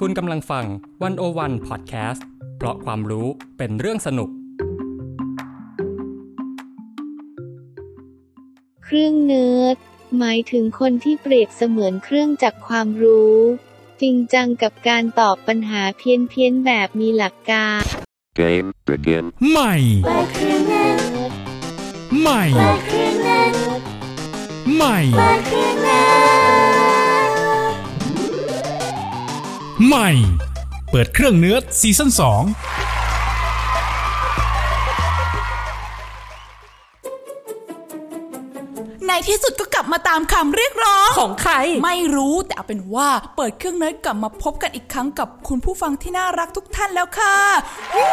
คุณกำลังฟังวันโอวันพอดแคสต์เพราะความรู้เป็นเรื่องสนุก เครื่องเนิร์ดหมายถึงคนที่เปรียบเสมือนเครื่องจักรความรู้ จริงจังกับการตอบปัญหาเพี้ยนเพียนๆแบบมีหลักการ Game begin. ใหม่ ใหม่ ใหม่ ใหม่ เปิดเครื่องเนิร์ด season 2ในที่สุดก็กลับมาตามคำเรียกร้อง ของใคร ไม่รู้แต่เอาเป็นว่าเปิดเครื่องเนิร์ดกลับมาพบกันอีกครั้งกับคุณผู้ฟังที่น่ารักทุกท่านแล้วค่ะวู้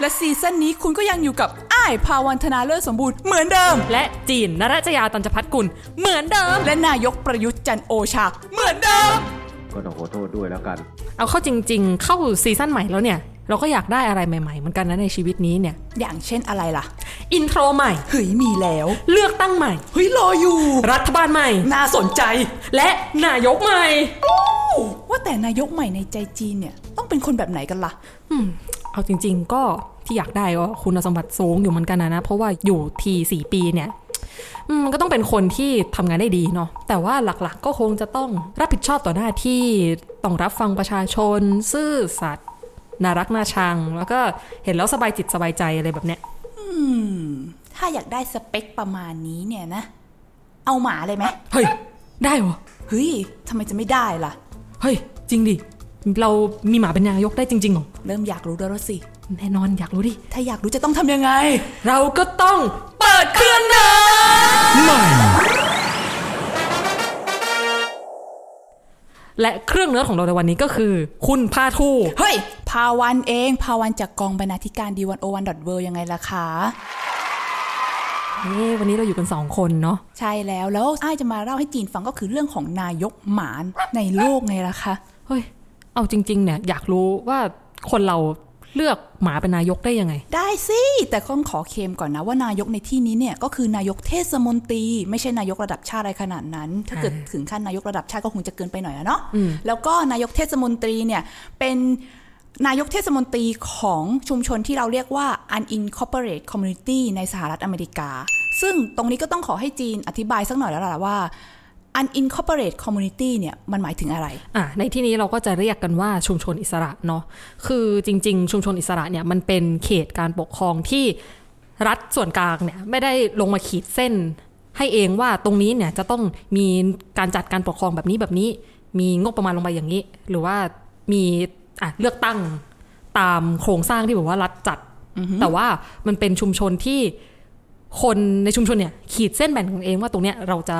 และ season นี้คุณก็ยังอยู่กับอ้ายภาวันธนาเลิศสมบูรณ์เหมือนเดิม และจีนนรจยาตันจพัฒกุล เหมือนเดิม และนายกประยุทธ์จันทร์โอชา เหมือนเดิม ก็ต้องขอโทษด้วยแล้วกัน เอาเข้าจริง ๆ เข้าซีซั่นใหม่แล้วเนี่ย เราก็อยากได้อะไรใหม่ๆเหมือนกันนะในชีวิตนี้เนี่ย อย่างเช่นอะไรล่ะ อินโทรใหม่ เฮ้ยมีแล้ว เลือกตั้งใหม่ เฮ้ยรออยู่ รัฐบาลใหม่ น่าสนใจ และนายกใหม่ว่าแต่นายกใหม่ในใจจีนเนี่ยต้องเป็นคนแบบไหนกันล่ะอืมเอาจริง ๆ ก็ที่อยากได้ก็คุณสมบัติสูงอยู่เหมือนกันนะนะ เพราะว่าอยู่ทีสี่ปีเนี่ย อืมก็ต้องเป็นคนที่ทำงานได้ดีเนาะแต่ว่าหลักๆก็คงจะต้องรับผิดชอบต่อหน้าที่ต้องรับฟังประชาชน ซื่อสัตย์น่ารักน่าชัง แล้วก็เห็นแล้วสบายจิตสบายใจอะไรแบบเนี้ยอืมถ้าอยากได้สเปคประมาณนี้เนี่ยนะ เอาหมาเลยไหมเฮ้ย ได้เหรอเฮ้ยทำไมจะไม่ได้ล่ะ เฮ้ย จริงดิ เรามีหมาเป็นนายกได้จริงๆเหรอ เริ่มอยากรู้แล้วสิ แน่นอนอยากรู้ดิ ถ้าอยากรู้จะต้องทำยังไง เราก็ต้องเปิดเครื่องเนินใหม่และเครื่องเนื้อของเราในวันนี้ก็คือ คุณพาทู เฮ้ย พาวันเอง พาวันจากกองบรรณาธิการดีวันโอวันดอทเวยังไงล่ะคะเอ้วันนี้เราอยู่กันสองคนเนาะใช่แล้วแล้วอ้ายจะมาเล่าให้จีนฟังก็คือเรื่องของนายกหมานในโลกไงล่ะคะเฮ้ย เอาจริง ๆ เนี่ยอยากรู้ว่าคนเราเลือกหมาเป็นนายกได้ยังไง ได้สิ แต่ต้องขอเคลมก่อนนะว่านายกในที่นี้เนี่ยก็คือนายกเทศมนตรี ไม่ใช่นายกระดับชาติอะไรขนาดนั้น ถ้าเกิดถึงขั้นนายกระดับชาติก็คงจะเกินไปหน่อยอะเนาะแล้วก็นายกเทศมนตรีเนี่ยเป็นนายกเทศมนตรีของชุมชนที่เราเรียกว่า unincorporated community ในสหรัฐอเมริกา ซึ่งตรงนี้ก็ต้องขอให้จีนอธิบายสักหน่อยแล้วล่ะว่า unincorporated community เนี่ยมันหมายถึงอะไรอะในที่นี้เราก็จะเรียกกันว่าชุมชนอิสระเนาะคือจริง ๆ ชุมชนอิสระเนี่ยมันเป็นเขตการปกครองที่รัฐส่วนกลางเนี่ยไม่ได้ลงมาขีดเส้น ให้เองว่าตรงนี้เนี่ยจะต้องมีการจัดการปกครองแบบนี้แบบนี้ มีงบประมาณลงไปอย่างนี้ หรือว่ามีอะเลือกตั้งตามโครงสร้างที่แบบว่ารัฐจัด แต่ว่ามันเป็นชุมชนที่คนในชุมชนเนี่ยขีดเส้นแบ่งกันเองว่าตรงเนี้ยเราจะ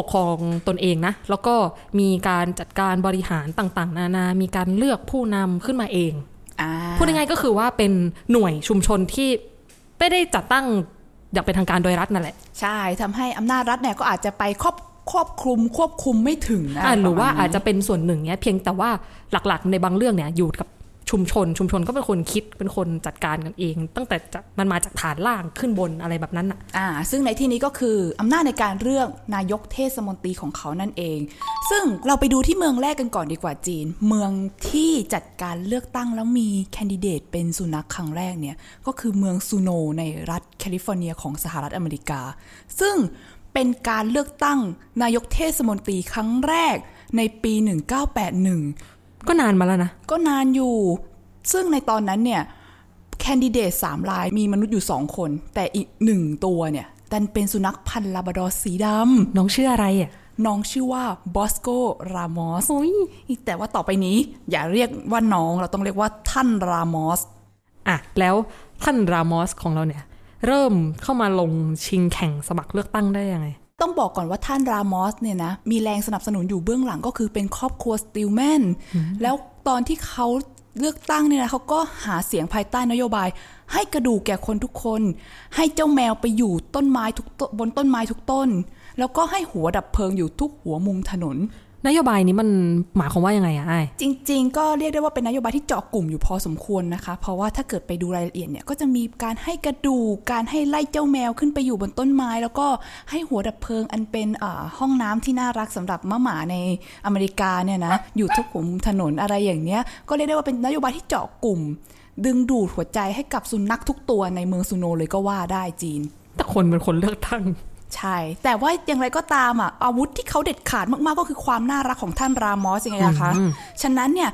ปกครองตนเองนะ แล้วก็มีการจัดการบริหารต่างๆ นานา มีการเลือกผู้นำขึ้นมาเองอ่าพูดง่ายๆก็คือว่าเป็นหน่วยชุมชนที่ไม่ได้จัดตั้งอย่างเป็นทางการโดยรัฐนั่นแหละ ใช่ทำให้อำนาจรัฐเนี่ยก็อาจจะไปครอบครอบคลุมควบคุมไม่ถึงนะอะหรือว่าปมณนี้อาจจะเป็นส่วนหนึ่งเนี้ยเพียงแต่ว่าหลักๆ ในบางเรื่องเนี่ยอยู่กับ ชุมชน ชุมชนก็เป็นคนคิดเป็นคนจัดการกันเอง ตั้งแต่จะมันมาจากฐานล่างขึ้นบนอะไรแบบนั้นอะอ่า ซึ่งในที่นี้ก็คืออำนาจในการเลือกนายกเทศมนตรีของเขานั่นเอง ซึ่งเราไปดูที่เมืองแรกกันก่อนดีกว่าจีน เมืองที่จัดการเลือกตั้งแล้วมี candidate เป็นสุนัขครั้งแรกเนี่ยก็คือเมืองซูนอลในรัฐแคลิฟอร์เนียของสหรัฐอเมริกา ซึ่งเป็นการเลือกตั้งนายกเทศมนตรีครั้งแรกในปี 1981 ก็นานมาแล้วนะ ก็นานอยู่ ซึ่งในตอนนั้นเนี่ยแคนดิเดตสามรายมีมนุษย์อยู่สองคน แต่อีกหนึ่งตัวเนี่ยดันเป็นสุนัขพันธุ์ลาบราดอร์สีดน้องชื่ออะไรอะำน้องชื่อว่าบอสโกรามอสโอ้ยแต่ว่าต่อไปนี้ อย่าเรียกว่าน้องเราต้องเรียกว่าท่านรามอสอะแล้วท่านรามอสของเราเนี่ย เริ่มเข้ามาลงชิงแข่งสมัครเลือกตั้งได้ยังไง ต้องบอกก่อนว่าท่านรามอสเนี่ยนะ มีแรงสนับสนุนอยู่เบื้องหลังก็คือเป็นครอบครัวสติลแมนแล้วตอนที่เขาเลือกตั้งเนี่ยนะเขาก็หาเสียงภายใต้นโยบาย ให้กระดูกแก่คนทุกคน ให้เจ้าแมวไปอยู่ต้นไม้ทุกต้นบนต้นไม้ทุกต้น แล้วก็ให้หัวดับเพลิงอยู่ทุกหัวมุมถนน นโยบายนี้มันหมายความว่ายังไงอะไอ้จริง ๆ ก็เรียกได้ว่าเป็นนโยบายที่เจาะกลุ่มอยู่พอสมควรนะคะ เพราะว่าถ้าเกิดไปดูรายละเอียดเนี่ยก็จะมีการให้กระดูกการให้ไล่เจ้าแมวขึ้นไปอยู่บนต้นไม้ แล้วก็ให้หัวดับเพลิงอันเป็นอ่าห้องน้ำที่น่ารักสำหรับมะหมาในอเมริกาเนี่ยนะอยู่ทุกหัวมุมถนนอะไรอย่างเนี้ย ก็เรียกได้ว่าเป็นนโยบายที่เจาะกลุ่ม ดึงดูดหัวใจให้กับสุนัขทุกตัวในเมืองซูโนเลยก็ว่าได้จีน แต่คนเป็นคนเลือกตั้ง ใช่ แต่ว่าอย่างไรก็ตามอะอาวุธที่เขาเด็ดขาดมากๆก็คือความน่ารักของท่านรามอสยังไงล่ะคะ ฉะนั้นเนี่ย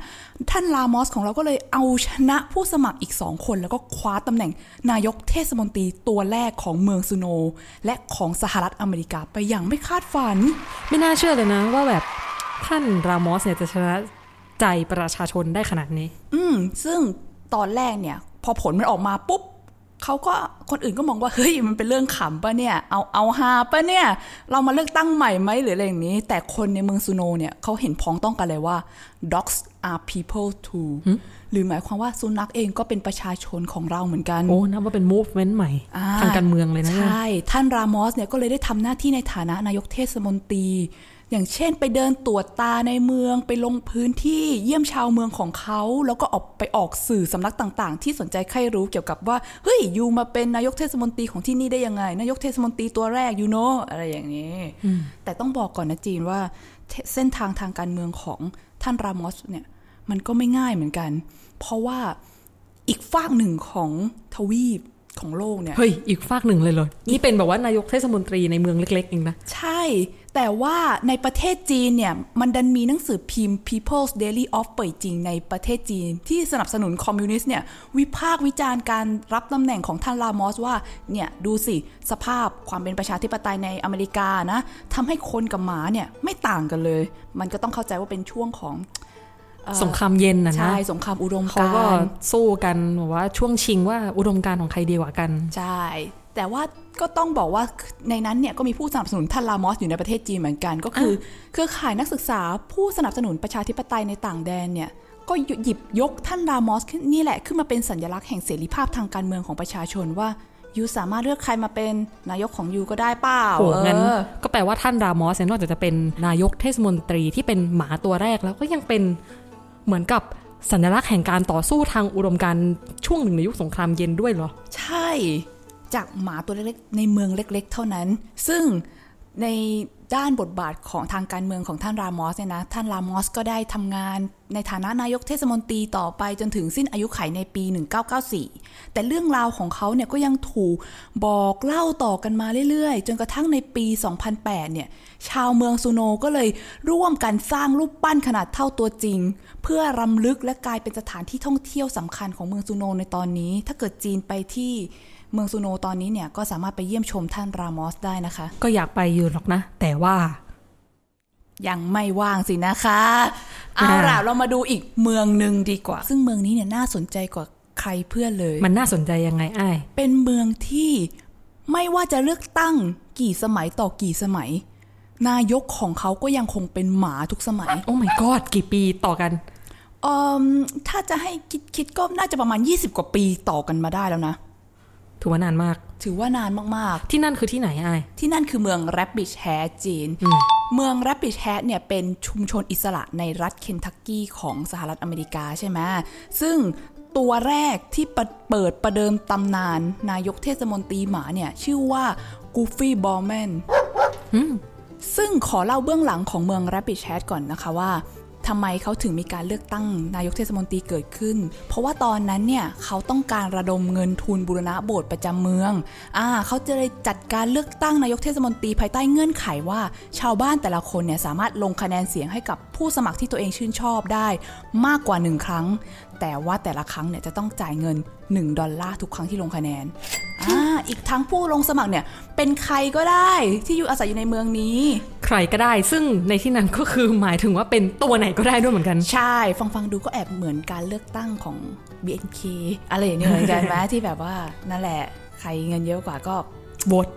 ท่านรามอสของเราก็เลยเอาชนะผู้สมัครอีกสองคน แล้วก็คว้าตำแหน่งนายกเทศมนตรีตัวแรกของเมืองซูโน และของสหรัฐอเมริกาไปอย่างไม่คาดฝัน ไม่น่าเชื่อเลยนะว่าแบบท่านรามอสเนี่ยจะชนะใจประชาชนได้ขนาดนี้ อืมซึ่งตอนแรกเนี่ย พอผลมันออกมาปุ๊บ เขาก็คนอื่นก็มองว่าเฮ้ยมันเป็นเรื่องขำปะเนี่ย เอาเอาฮาปะเนี่ย เรามาเลือกตั้งใหม่ไหมหรืออะไรอย่างนี้ แต่คนในเมืองซูโนเนี่ยเขาเห็นพ้องต้องกันเลยว่า dogs are people too หรือหมายความว่าสุนัขเองก็เป็นประชาชนของเราเหมือนกัน โอ้นับว่าเป็น movement ใหม่อ่ทางการเมืองเลยนะ ใชเนี่ย่ท่านรามอสเนี่ยก็เลยได้ทำหน้าที่ในฐานะนายกเทศมนตรี อย่างเช่นไปเดินตรวจตาในเมืองไปลงพื้นที่เยี่ยมชาวเมืองของเขา แล้วก็ออกไปออกสื่อสำนักต่างๆ ที่สนใจใครรู้เกี่ยวกับว่า เฮ้ยยูมาเป็นนายกเทศมนตรีของที่นี่ได้ยังไง นายกเทศมนตรีตัวแรกยูโนอะไรอย่างนี้ แต่ต้องบอกก่อนนะจีนว่าเทเส้นทางทางการเมืองของท่านรามอสเนี่ยมันก็ไม่ง่ายเหมือนกัน เพราะว่าอีกฝากหนึ่งของทวีป ของโลกเนี่ยเฮ้ยอีกฝากหนึ่งเลยเลยนี่เป็นแบบว่านายกเทศมนตรีในเมืองเล็กๆเองนะใช่ แต่ว่าในประเทศจีนเนี่ยมันดันมีหนังสือพิมพ์ People's Daily of เป่ยจริงในประเทศจีน ที่สนับสนุนคอมมิวนิสต์เนี่ยวิพากษ์วิจารณ์การรับตำแหน่งของท่านลามอสว่าเนี่ยดูสิสภาพความเป็นประชาธิปไตยในอเมริกานะทำให้คนกับหมาเนี่ยไม่ต่างกันเลย มันก็ต้องเข้าใจว่าเป็นช่วงของเอ่อ สงครามเย็นนะนะใช่สงครามอุดมเขาการก็ณ์สู้กันแบบว่าช่วงชิงว่าอุดมการณ์ของใครดีกว่ากัน ใช่ แต่ว่าก็ต้องบอกว่าในนั้นเนี่ยก็มีผู้สนับสนุนท่านลามอสอยู่ในประเทศจีนเหมือนกัน ก็คือเครือข่ายนักศึกษาผู้สนับสนุนประชาธิปไตยในต่างแดนเนี่ยก็หยิบยกท่านลามอสขึ้นนี่แหละขึ้นมาเป็นสัญลักษณ์แห่งเสรีภาพทางการเมืองของประชาชนว่ายูสามารถเลือกใครมาเป็นนายกของยูก็ได้เปล่าโอ้งั้นเออก็แปลว่าท่านรามอสเนี่ยนอกจากจะเป็นนายกเทศมนตรีที่เป็นหมาตัวแรกแล้วก็ยังเป็น เหมือนกับสัญลักษณ์แห่งการต่อสู้ทางอุดมการช่วงหนึ่งในยุคสงครามเย็นด้วยเหรอ ใช่จากหมาตัวเล็กๆในเมืองเล็ก ๆ เท่านั้น ซึ่งในด้านบทบาทของทางการเมืองของท่านรามอสเนี่ยนะ ท่านรามอสก็ได้ทำงาน ในฐานะนายกเทศมนตรีต่อไปจนถึงสิ้นอายุไขในปี 1994 แต่เรื่องราวของเขาเนี่ยก็ยังถูกบอกเล่าต่อกันมาเรื่อยๆ จนกระทั่งในปี 2008 เนี่ย ชาวเมืองซูโนก็เลยร่วมกันสร้างรูปปั้นขนาดเท่าตัวจริง เพื่อรำลึกและกลายเป็นสถานที่ท่องเที่ยวสำคัญของเมืองซูโนในตอนนี้ ถ้าเกิดจีนไปที่เมืองซูโนตอนนี้เนี่ยก็สามารถไปเยี่ยมชมท่านรามอสได้นะคะ ก็อยากไปอยู่หรอกนะ แต่ว่า ยังไม่ว่างสินะคะเอาล่ะเรามาดูอีกเมืองหนึ่งดีกว่า ซึ่งเมืองนี้เนี่ยน่าสนใจกว่าใครเพื่อนเลย มันน่าสนใจยังไงไอ้ายเป็นเมืองที่ไม่ว่าจะเลือกตั้งกี่สมัยต่อกี่สมัย นายกของเขาก็ยังคงเป็นหมาทุกสมัย โอ้ my god กี่ปีต่อกันเอมถ้าจะให้คิดคิดก็น่าจะประมาณ 20 กว่าปีต่อกันมาได้แล้วนะ ถือว่านานมาก ถือว่านานมากที่นั่นคือที่ไหนไอ้ายๆที่นั่นคือเมืองแรปปิชแฮจีน เมืองแรปปิชแฮเนี่ยเป็นชุมชนอิสระในรัฐเคนทักกี้ของสหรัฐอเมริกาใช่ไหมซึ่งตัวแรกที่เปเปิดประเดิมตำนานนายกเทศมนตรีหมาเนี่ย ชื่อว่ากูฟี่บอลแมนซึ่งขอเล่าเบื้องหลังของเมือง Rapid Chat ก่อนนะคะว่า ทำไมเขาถึงมีการเลือกตั้งนายกเทศมนตรีเกิดขึ้น เพราะว่าตอนนั้นเนี่ยเขาต้องการระดมเงินทุนบูรณะโบสถ์ประจำเมืองอ่าเขาจะเลยจัดการเลือกตั้งนายกเทศมนตรีภายใต้เงื่อนไขว่า ชาวบ้านแต่ละคนเนี่ยสามารถลงคะแนนเสียงให้กับผู้สมัครที่ตัวเองชื่นชอบได้มากกว่าหนึ่งครั้ง แต่ว่าแต่ละครั้งเนี่ยจะต้องจ่ายเงิน 1 ดอลลาร์ทุกครั้งที่ลงคะแนนอ่าอีกทั้งผู้ลงสมัครเนี่ยเป็นใครก็ได้ที่อยู่อาศัยอยู่ในเมืองนี้ ใครก็ได้ ซึ่งในที่นั้นก็คือหมายถึงว่าเป็นตัวไหนก็ได้ด้วยเหมือนกัน ใช่ ฟังฟังดูก็แอบเหมือนการเลือกตั้งของ BNK อะไรอย่างเงี้ยเหมือนกันไหมที่แบบว่านั่นแหละใครเงินเยอะกว่าก็โบท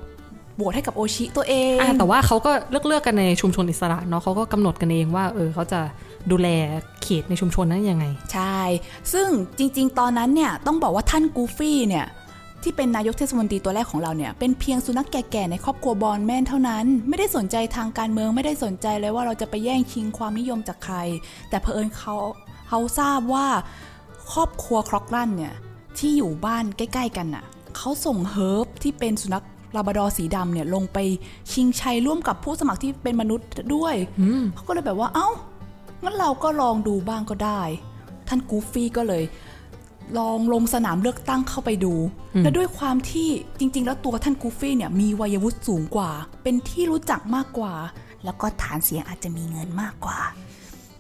โหวตให้กับโอชิตัวเองอะแต่ว่าเขาก็เลือกเลือกกันในชุมชนอิสระเนาะเขาก็กำหนดกันเองว่าเออเขาจะ ดูแลเขตในชุมชนนั้นยังไง ใช่ ซึ่งจริง ๆ ตอนนั้นเนี่ยต้องบอกว่าท่านกูฟี่เนี่ยที่เป็นนายกเทศมนตรีตัวแรกของเราเนี่ยเป็นเพียงสุนัขแก่ๆในครอบครัวบอลแมนเท่านั้น ไม่ได้สนใจทางการเมืองไม่ได้สนใจเลยว่าเราจะไปแย่งชิงความนิยมจากใคร แต่เผอิญเขาเขาทราบว่าครอบครัวครอกลันเนี่ยที่อยู่บ้านใกล้ ๆ กันน่ะเขาส่งเฮิร์บที่เป็นสุนัขลาบราดอร์สีดำเนี่ยลงไปชิงชัยร่วมกับผู้สมัครที่เป็นมนุษย์ด้วยเขาก็เลยแบบว่าเอ้า งั้นเราก็ลองดูบ้างก็ได้ ท่านกูฟี่ก็เลย ลองลงสนามเลือกตั้งเข้าไปดู และด้วยความที่จริง ๆ แล้วตัวท่านกูฟี่เนี่ยมีวัยวุฒิสูงกว่า เป็นที่รู้จักมากกว่า แล้วก็ฐานเสียงอาจจะมีเงินมากกว่า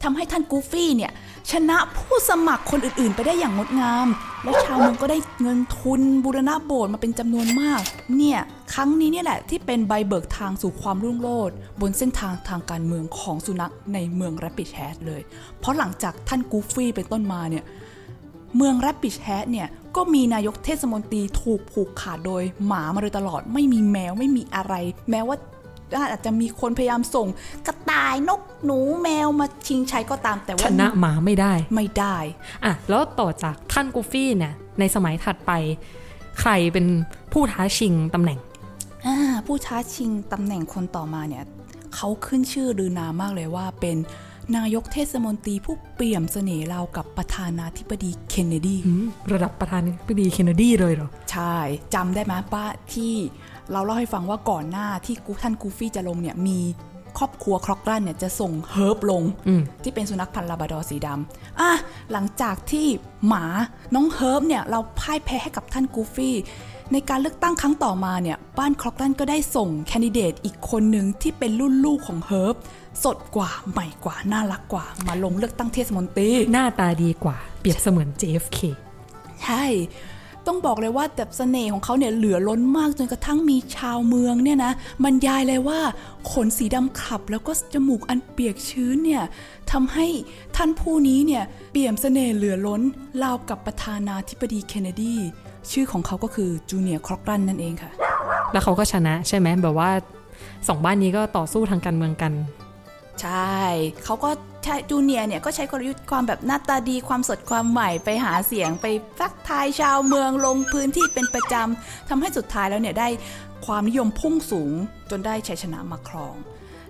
ทำให้ท่านกูฟี่เนี่ยชนะผู้สมัครคนอื่นๆ ไปได้อย่างงดงาม และชาวเมืองก็ได้เงินทุนบูรณะโบสถ์มาเป็นจำนวนมาก เนี่ยครั้งนี้เนี่ยแหละที่เป็นใบเบิกทางสู่ความรุ่งโรจน์บนเส้นทางทางการเมืองของสุนัขในเมืองแรปปิดแฮดเลย เพราะหลังจากท่านกูฟี่เป็นต้นมาเนี่ยเมืองแรปปิชแฮดเนี่ยก็มีนายกเทศมนตรีถูกผูกขาดโดยหมามาโดยตลอดไม่มีแมวไม่มีอะไร แม้ว่า อาจจะมีคนพยายามส่ง กระต่ายนกหนูแมวมาชิงชัยก็ตามแต่ชว่านะหมาไม่ได้ไม่ได้อะแล้วต่อจากท่านกูฟี่เนี่ยในสมัยถัดไป ใครเป็นผู้ท้าชิงตำแหน่งอ่าผู้ท้าชิงตำแหน่งคนต่อมาเนี่ยเขาขึ้นชื่อลือนามมากเลยว่าเป็น นายกเทศมนตรีผู้เปี่ยมเสน่ห์ราวกับประธานาธิบดีเคนเนดีระดับประธานาธิบดีเคนเนดีเลยเหรอ ใช่จำได้ไหมป้าที่เราเล่าให้ฟังว่าก่อนหน้าที่กูท่านกูฟี่จะลงเนี่ยมีครอบครัวครอกรันเนี่ยจะส่งเฮิร์บลงอืมที่เป็นสุนัขพันธุ์ลาบราดอร์สีดำอะหลังจากที่หมาน้องเฮิร์บเนี่ยเราพ่ายแพ้ให้กับท่านกูฟี่ในการเลือกตั้งครั้งต่อมาเนี่ย บ้านครอกรันก็ได้ส่งแคนดิเดตอีกคนหนึ่งที่เป็นรุ่นลูกของเฮิร์บ สดกว่าใหม่กว่า น่ารักกว่า มาลงเลือกตั้งเทศมนตรี หน้าตาดีกว่า เปรียบเสมือน JFK ใช่ ต้องบอกเลยว่าแต่เสน่ห์ของเขาเนี่ยเหลือล้นมากจนกระทั่งมีชาวเมืองเนี่ยนะบรรยายเลยว่าขนสีดำขับแล้วก็จมูกอันเปียกชื้นเนี่ยทำให้ท่านผู้นี้เนี่ยเปี่ยมเสน่ห์เหลือล้นราวกับประธานาธิบดีเคนเนดี ชื่อของเขาก็คือจูเนียร์ครอกรันนั่นเองค่ะ แล้วเขาก็ชนะใช่ไหมแบบว่าสองบ้านนี้ก็ต่อสู้ทางการเมืองกัน ใช่ เขาก็ใช้จูเนียร์เนี่ยก็ใช้กลยุทธ์ความแบบหน้าตาดีความสดความใหม่ไปหาเสียงไปทักทายชาวเมืองลงพื้นที่เป็นประจำทำให้สุดท้ายแล้วเนี่ยได้ความนิยมพุ่งสูงจนได้ชัยชนะมาครอง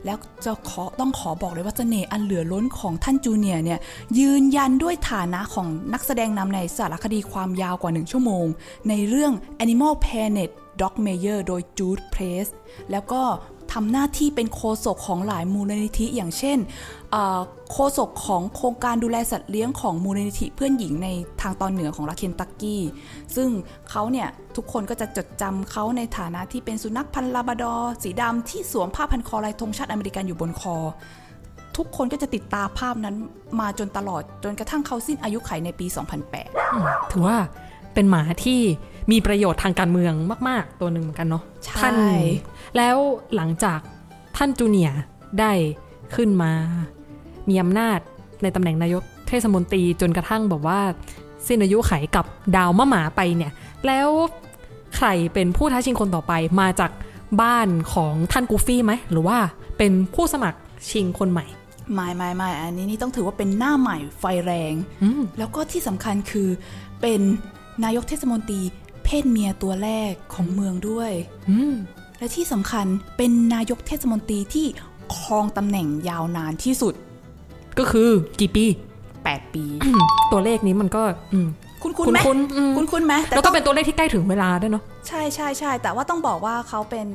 แล้วจะขอต้องขอบอกเลยว่าเสน่ห์อันเหลือล้นของท่านจูเนียร์เนี่ยยืนยันด้วยฐานะของนักแสดงนำในสารคดีความยาวกว่า 1 ชั่วโมง ในเรื่อง Animal Planet Dog Mayer โดย Jude Place แล้วก็ ทำหน้าที่เป็นโคศกของหลายมูลนิธิ อย่างเช่นโคศกของโครงการดูแลสัตว์เลี้ยงของมูลนิธิเพื่อนหญิงในทางตอนเหนือของรัฐเคนตักกี้ ซึ่งเขาเนี่ย ทุกคนก็จะจดจำเขาในฐานะที่เป็นสุนัขพันธุ์ลาบาดอร์สีดำที่สวมผ้าพันคอลายธงชาติอเมริกันอยู่บนคอ ทุกคนก็จะติดตาภาพนั้นมาจนตลอดจนกระทั่งเขาสิ้นอายุไขในปี 2008 ถือว่าเป็นหมาที่ มีประโยชน์ทางการเมืองมาก ๆ ตัวหนึ่งเหมือนกันเนาะใช่ท่านแล้วหลังจากท่านจูเนียร์ได้ขึ้นมา มีอำนาจในตำแหน่งนายกเทศมนตรีจนกระทั่งแบบว่า สิ้นอายุไขกับดาวมะหมาไปเนี่ย แล้วใครเป็นผู้ท้าชิงคนต่อไปมาจากบ้านของท่านกูฟี่ไหม หรือว่าเป็นผู้สมัครชิงคนใหม่ไม่ไม่ไม่อันนี้นี่ต้องถือว่าเป็นหน้าใหม่ไฟแรงอืมแล้วก็ที่สำคัญคือเป็นนายกเทศมนตรีเพ ศเมียตัวแรกของเมืองด้วยอืมและที่สำคัญเป็นนายกเทศมนตรีที่ครองตำแหน่งยาวนานที่สุด ก็คือกี่ปี 8 ปี ตัวเลขนี้มันก็อืมคุณคุณไหมคุ้นๆอืมคุณคุณไหมแต่แล้วต้ก็องเป็นตัวเลขที่ใกล้ถึงเวลาด้วยเนาะใช่ใช่ใช่แต่ว่าต้องบอกว่าเขาเป็น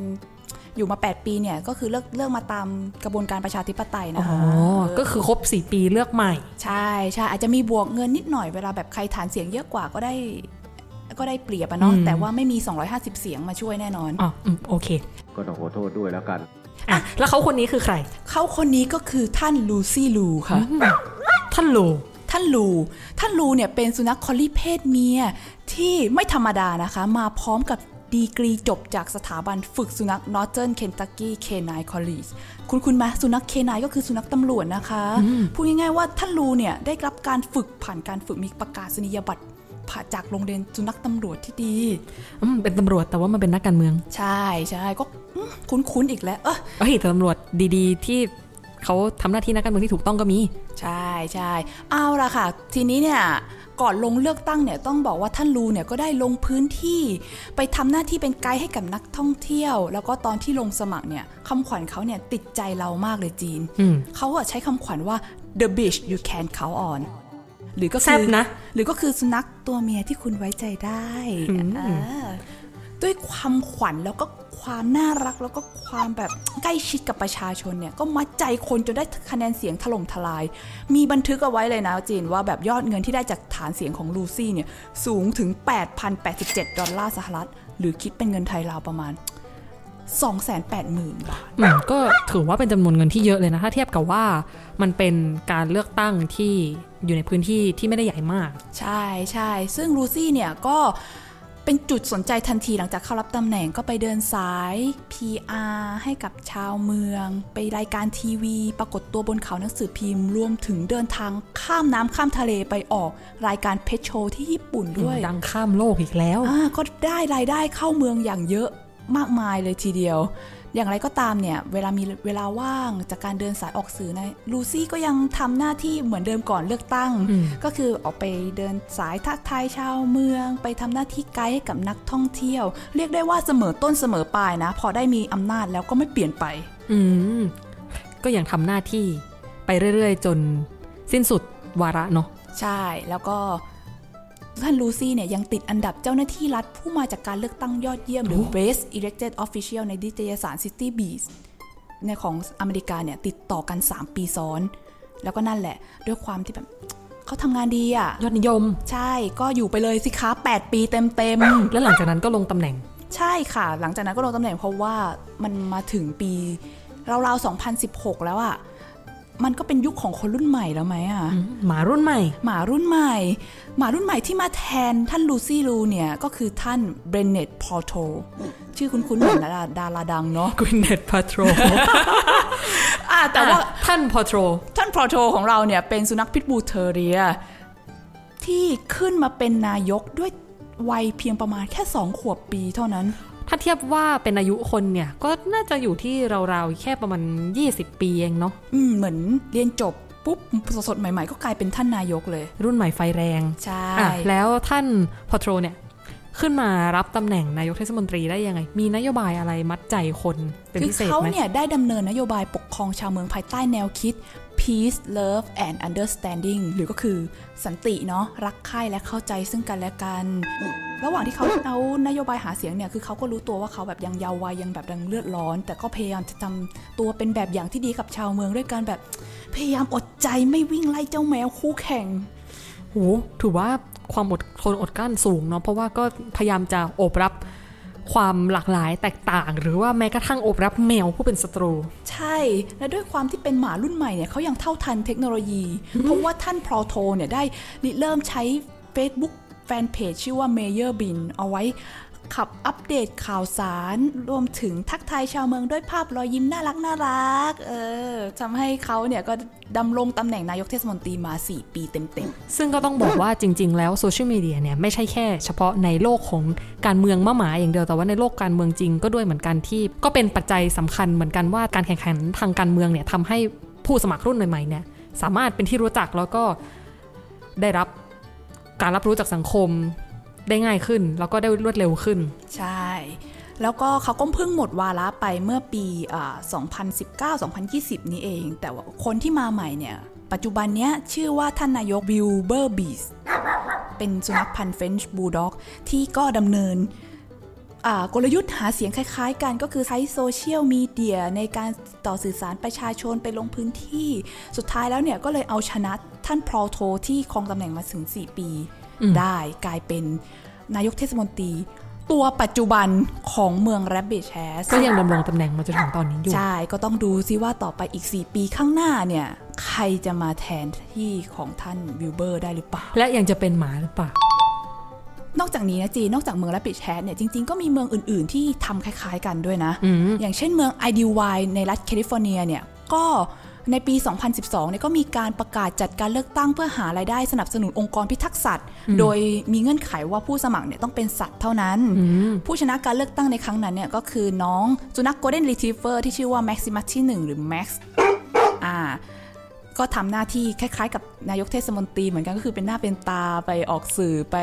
อยู่มา 8 ปีเนี่ยก็คือเลือกเลือกมาตามกระบวนการประชาธิปไตยอ๋นะอคะก็คือครบ 4 ปีเลือกใหม่ ใช่ใช่อาจจะมีบวกเงินนิดหน่อยเวลาแบบใครฐานเสียงเยอะกว่าก็ได้ ก็ได้เปรียบอะเนาะอืมแต่ว่าไม่มี 250 เสียงมาช่วยแน่นอนอ๋ออืมโอเค ก็ต้องขอโทษด้วยแล้วกันอะแล้วเขาคนนี้คือใคร เขาคนนี้ก็คือท่านลูซี่ลูค่ะ ท่านโลท่านลูท่านลูเนี่ยเป็นสุนัข collie เพศเมียที่ไม่ธรรมดานะคะ มาพร้อมกับดีกรีจบจากสถาบันฝึกสุนัข Northern Kentucky Canine College คุ้นคุ้นไหมสุนัข K9ก็คือสุนัขตำรวจนะคะ พูดง่ายๆว่าท่านลูเนี่ยได้รับการฝึกผ่านการฝึกมีประกาศนียบัตรผ่า จากโรงเรียนสุนัขตำรวจที่ดีอืมเป็นตำรวจแต่ว่ามันเป็นนักการเมือง ใช่ใช่ก็อืมคุ้นๆอีกแล้ว เออเฮ้ยแต่ตำรวจดี ๆ ที่เขาทำหน้าที่นักการเมืองที่ถูกต้องก็มี ใช่ใช่เอาละค่ะ ทีนี้เนี่ยก่อนลงเลือกตั้งเนี่ยต้องบอกว่าท่านลูเนี่ยก็ได้ลงพื้นที่ ไปทำหน้าที่เป็นไกด์ให้กับนักท่องเที่ยว แล้วก็ตอนที่ลงสมัครเนี่ยคำขวัญเขาเนี่ยติดใจเรามากเลยจีนอืมเขาอะใช้คำขวัญว่า the beach you can count on หรือก็แซ่คืบนะ หรือก็คือสุนัขตัวเมียที่คุณไว้ใจได้อ่าด้วยความขวัญแล้วก็ความน่ารักแล้วก็ความแบบใกล้ชิดกับประชาชนเนี่ย ก็มัดใจคนจนได้คะแนนเสียงถล่มทลาย มีบันทึกเอาไว้เลยนะจีนว่าแบบยอดเงินที่ได้จากฐานเสียงของลูซี่เนี่ย สูงถึง 8,087 ดอลลาร์สหรัฐ หรือคิดเป็นเงินไทยราวประมาณ 280,000 บาทอืมก็ถือว่าเป็นจำนวนเงินที่เยอะเลยนะ ถ้าเทียบกับว่ามันเป็นการเลือกตั้งที่อยู่ในพื้นที่ที่ไม่ได้ใหญ่มาก ใช่ใช่ซึ่งลูซี่เนี่ยก็เป็นจุดสนใจทันทีหลังจากเข้ารับตำแหน่งก็ไปเดินสาย PR ให้กับชาวเมือง ไปรายการทีวี ปรากฏตัวบนเขาหนังสือพิมพ์ รวมถึงเดินทางข้ามน้ำข้ามทะเลไปออกรายการเพชรโชว์ที่ญี่ปุ่นด้วย ดังข้ามโลกอีกแล้วอ่าก็ได้รายได้เข้าเมืองอย่างเยอะ มากมายเลยทีเดียว อย่างไรก็ตามเนี่ย เวลามีเวลาว่างจากการเดินสายออกสื่อนะลูซี่ก็ยังทำหน้าที่เหมือนเดิมก่อนเลือกตั้งอืมก็คือออกไปเดินสายทักทายชาวเมือง ไปทำหน้าที่ไกด์ให้กับนักท่องเที่ยว เรียกได้ว่าเสมอต้นเสมอปลายนะ พอได้มีอำนาจแล้วก็ไม่เปลี่ยนไป อืมก็ยังทำหน้าที่ไปเรื่อยๆ จนสิ้นสุดวาระเนาะใช่แล้วก็ ท่านลูซี่เนี่ยยังติดอันดับเจ้าหน้าที่รัฐผู้มาจากการเลือกตั้งยอดเยี่ยมหรือ Best Elected Official ในดิตยสาร City Beast ในของอเมริกาเนี่ยติดต่อกัน 3 ปีซ้อน แล้วก็นั่นแหละ ด้วยความที่แบบเขาทำงานดีอะยอดนิยม ใช่ก็อยู่ไปเลยสิคะ 8 ปีเต็มๆ แล้วหลังจากนั้นก็ลงตำแหน่ง ใช่ค่ะ หลังจากนั้นก็ลงตำแหน่งเพราะว่ามันมาถึงปีราวๆ2016 แล้วอะ่ะ มันก็เป็นยุคของคนรุ่นใหม่แล้วไหมอะ่ะหมารุ่นใหม่ หมารุ่นใหม่ หมารุ่นใหม่ที่มาแทนท่านลูซี่ลูเนี่ย ก็คือท่าน Brynneth Pawltro ชื่อคุ้นๆเหมือนดาราดาราดังเนาะ Gwyneth Paltrowอะแต่ว่าท่านพอโทรท่านพอโตของเราเนี่ย เป็นสุนัข pit bull terrier ที่ขึ้นมาเป็นนายกด้วยวัยเพียงประมาณแค่สองขวบปีเท่านั้น ถ้าเทียบว่าเป็นอายุคนเนี่ย ก็น่าจะอยู่ที่ราวๆแค่ประมาณ 20 ปีเองเนาะอืมเหมือนเรียนจบปุ๊บสดๆใหม่ ๆ ก็กลายเป็นท่านนายกเลย รุ่นใหม่ไฟแรง ใช่อะแล้วท่านพอโทรเนี่ยขึ้นมารับตำแหน่งนายกเทศมนตรีได้ยังไง มีนโยบายอะไรมัดใจคนเป็นคือพิเศษเขาไหมเนี่ยได้ดำเนินนโยบายปกครองชาวเมืองภายใต้แนวคิด peace love and understanding หรือก็คือสันติเนาะรักใคร่และเข้าใจซึ่งกันและกัน ระหว่างที่เขาเอานโยบายหาเสียงเนี่ยคือเขาก็รู้ตัวว่าเขาแบบยังเยาว์วัยยังแบบยังเลือดร้อน แต่ก็พยายามจะทำตัวเป็นแบบอย่างที่ดีกับชาวเมืองด้วยการแบบพยายามอดใจไม่วิ่งไล่เจ้าแมวคู่แข่งโหถือว่าความอดทนอดกลั้นสูงเนาะเพราะว่าก็พยายามจะโอบรับ ความหลากหลายแตกต่าง หรือว่าแม้กระทั่งโอบรับแมวผู้เป็นศัตรู ใช่ และด้วยความที่เป็นหมารุ่นใหม่เนี่ยเขายังเท่าทันเทคโนโลยี เพราะว่าท่านพรอโทเนี่ยได้ริเริ่มใช้ Facebook แฟนเพจชื่อว่า Mayor Bin เอาไว้ ขับอัปเดตข่าวสาร รวมถึงทักทายชาวเมืองด้วยภาพรอยยิ้มน่ารักน่ารัก เออทำให้เขาเนี่ยก็ดำรงตำแหน่งนายกเทศมนตรีมา 4 ปีเต็มๆ ซึ่งก็ต้องบอกว่าจริง ๆ แล้วโซเชียลมีเดียเนี่ยไม่ใช่แค่เฉพาะในโลกของการเมืองมะหมาอย่างเดียวแต่ว่าในโลกการเมืองจริงก็ด้วยเหมือนกันที่ ก็เป็นปัจจัยสำคัญเหมือนกันว่าการแข่งขันทางการเมืองเนี่ยทำให้ผู้สมัครรุ่นใหม่ๆเนี่ยสามารถเป็นที่รู้จักแล้วก็ได้รับการรับรู้จากสังคม ได้ง่ายขึ้น แล้วก็ได้รวดเร็วขึ้น ใช่ แล้วก็เขาก็เพิ่งหมดวาระไปเมื่อปีอ่า2019-2020 นี้เอง แต่ว่าคนที่มาใหม่เนี่ย ปัจจุบันเนี้ยชื่อว่าท่านนายกวิลเบอร์บีสเป็นสุนัขพันธุ์เฟนช์บูลด็อกที่ก็ดำเนินกลยุทธ์หาเสียงคล้ายๆกันก็คือใช้โซเชียลมีเดียในการต่อสื่อสารประชาชนไปลงพื้นที่ สุดท้ายแล้วเนี่ยก็เลยเอาชนะท่านพอลโทรที่ครองตำแหน่งมาถึง 4 ปี ได้กลายเป็นนายกเทศมนตรี ตัวปัจจุบันของเมืองแรบบิตแฮชก็ยังดำรงตำแหน่งมาจนถึงตอนนี้อยู่ ใช่ ก็ต้องดูซิว่าต่อไปอีก 4 ปีข้างหน้าเนี่ย ใครจะมาแทนที่ของท่านวิลเบอร์ได้หรือเปล่า และยังจะเป็นหมาหรือเปล่านอกจากนี้นะจีนนอกจากเมืองแรบบิตแฮชเนี่ยจริงๆ ก็มีเมืองอื่นๆ ที่ทำคล้ายๆกันด้วยนะอืมอย่างเช่นเมืองไอดิลไวลด์ในรัฐแคลิฟอร์เนียเนี่ย ก็ ในปี 2012เนี่ยก็มีการประกาศจัดการเลือกตั้งเพื่อหารายได้สนับสนุนองค์กรพิทักษ์สัตว์ โดยมีเงื่อนไขว่าผู้สมัครเนี่ยต้องเป็นสัตว์เท่านั้น ผู้ชนะการเลือกตั้งในครั้งนั้นเนี่ยก็คือน้องสุนัขโกลเด้นรีทรีเวอร์ที่ชื่อว่าแม็กซิมัสที่ 1 หรือแม็กซ์อ่าก็ทำหน้าที่คล้ายๆ กับนายกเทศมนตรีเหมือนกันก็คือเป็นหน้าเป็นตาไปออกสื่อไป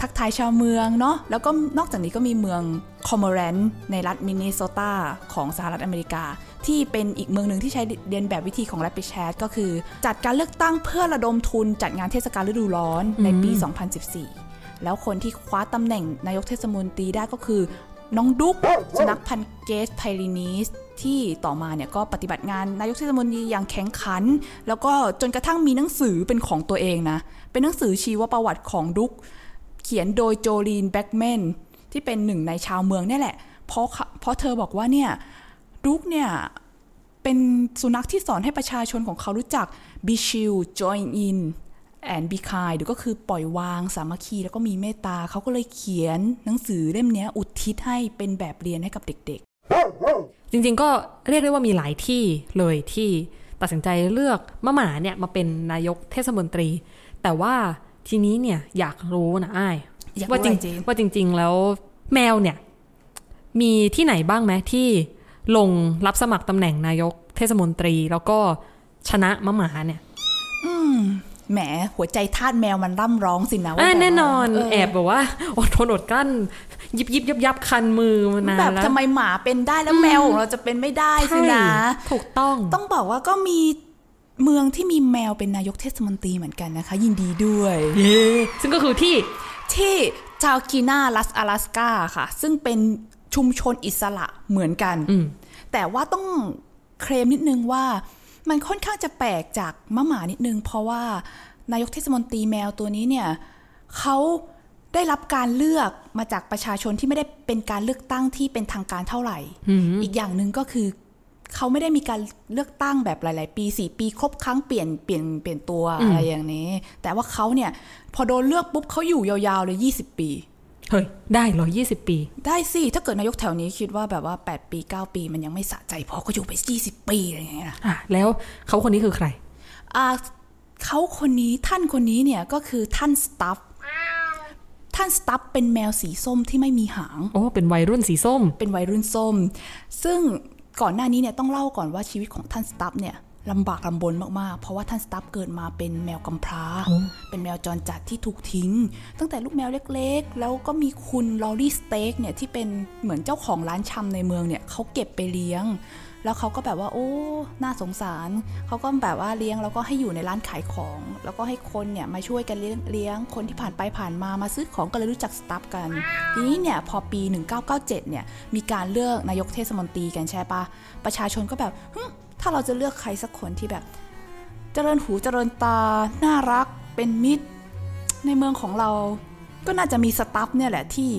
ทักทายชาวเมืองเนาะแล้วก็นอกจากนี้ก็มีเมืองคอร์โมแรนต์ในรัฐมินนิโซตาของสหรัฐอเมริกา ที่เป็นอีกเมืองหนึ่งที่ใช้เลียนแบบวิธีของแรบบิตแฮชก็คือ จัดการเลือกตั้งเพื่อระดมทุนจัดงานเทศกาลฤดูร้อนในปี 2014 แล้วคนที่คว้าตำแหน่งนายกเทศมนตรีได้ก็คือน้องดุ๊กสุนัขพันธุ์ Great Pyrenees ที่ต่อมาเนี่ยก็ปฏิบัติงานนายกเทศมนตรีอย่างแข็งขัน แล้วก็จนกระทั่งมีหนังสือเป็นของตัวเองนะ เป็นหนังสือชีวประวัติของดุ๊กเขียนโดยโจลีนแบ็กแมนที่เป็นหนึ่งในชาวเมืองนี่แหละ เพราะเพราะเธอบอกว่าเนี่ยดุ๊กเนี่ยเป็นสุนัขที่สอนให้ประชาชนของเขารู้จัก be chill join in and be kind หรือก็คือปล่อยวางสามัคคีแล้วก็มีเมตตาเขาก็เลยเขียนหนังสือเล่มนี้อุทิศให้เป็นแบบเรียนให้กับเด็กๆ จริงๆก็เรียกได้ว่ามีหลายที่เลยที่ตัดสินใจเลือกมะหมาเนี่ยมาเป็นนายกเทศมนตรี แต่ว่า ทีนี้เนี่ยอยากรู้นะอ้ายอยากรู้ว่าจริงอะไรจริงว่าจริง ๆ แล้วแมวเนี่ย มีที่ไหนบ้างไหมที่ลงรับสมัครตำแหน่งนายกเทศมนตรีแล้วก็ชนะมะหมาเนี่ยๆอืมแหมหัวใจทาสแมวมันร่ำร้องสินะว่าอ่าบบแน่นอนว่าเแอบแบบว่าอดทนอดกลั้น ยิบยิบยับยับคันมือมานานแบบแล้วทำไมหมาเป็นได้แล้วแมวของเราจะเป็นไม่ได้สินะใช่ถูกต้อง ต้องบอกว่าก็มี เมืองที่มีแมวเป็นนายกเทศมนตรีเหมือนกันนะคะ ยินดีด้วยเย้ซึ่งก็คือที่ที่จาวกีนารัส阿拉สกาค่ะ ซึ่งเป็นชุมชนอิสระเหมือนกันอืมแต่ว่าต้องเคลมนิดนึงว่า มันค่อนข้างจะแปลกจากมะหมานิดนึง เพราะว่านายกเทศมนตรีแมวตัวนี้เนี่ยเขาได้รับการเลือกมาจากประชาชนที่ไม่ได้เป็นการเลือกตั้งที่เป็นทางการเท่าไหร่ อีกอย่างหนึ่งก็คือ เขาไม่ได้มีการเลือกตั้งแบบหลาย ๆ ปีสี่ปีครบครั้งเปลี่ยนเปลี่ยนเปลี่ยนตัวอะไรอย่างนี้ แต่ว่าเขาเนี่ย พอโดนเลือกปุ๊บเขาอยู่ยาวๆเลย20ปี เฮ้ย ได้เหรอยี่สิบปี ได้สิถ้าเกิดนายกแถวนี้คิดว่าแบบว่า8ปี9ปี มันยังไม่สะใจพอก็อยู่ไป20ปีอะไรอย่างเงี้ยนะอะแล้วเขาคนนี้คือใครอ่าเขาคนนี้ท่านคนนี้เนี่ยก็คือท่านสตัฟท่านสตัฟเป็นแมวสีส้มที่ไม่มีหาง โอ้ เป็นวัยรุ่นสีส้ม เป็นวัยรุ่นส้ม ซึ่ง ก่อนหน้านี้เนี่ยต้องเล่าก่อนว่าชีวิตของท่านสตับส์เนี่ยลำบากลำบนมาก ๆ เพราะว่าท่านสตับส์เกิดมาเป็นแมวกำพร้า เป็นแมวจรจัดที่ถูกทิ้ง ตั้งแต่ลูกแมวเล็ก ๆ แล้วก็มีคุณลอรี่สเต็กเนี่ยที่เป็นเหมือนเจ้าของร้านชำในเมืองเนี่ยเขาเก็บไปเลี้ยง แล้วเขาก็แบบว่า โอ้น่าสงสาร เขาก็แบบว่าเลี้ยงแล้วก็ให้อยู่ในร้านขายของ แล้วก็ให้คนเนี่ยมาช่วยกันเลี้ยงเลี้ยงคนที่ผ่านไปผ่านมามาซื้อของก็เลยรู้จักสตับส์กัน ทีนี้เนี่ยพอปี 1997 เนี่ยมีการเลือกนายกเทศมนตรีกันใช่ปะประชาชนก็แบบถ้าเราจะเลือกใครสักคนที่แบบ เจริญหูเจริญตา น่ารักเป็นมิตร ในเมืองของเรา ก็น่าจะมีสตัฟเนี่ยแหละที่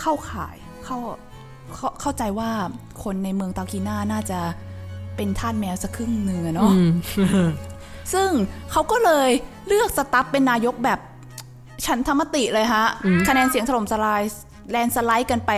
เข้าขายเข้า เข้าเข้าใจว่าคนในเมืองตากีน่าน่าจะเป็นทาสแมวสักครึ่งหนึ่งอะเนาะซึ่งเขาก็เลยเลือกสตัฟเป็นนายกแบบฉันธรรมติเลยฮะ คะแนนเสียงถล่มสลายแลนสไลด์กันไป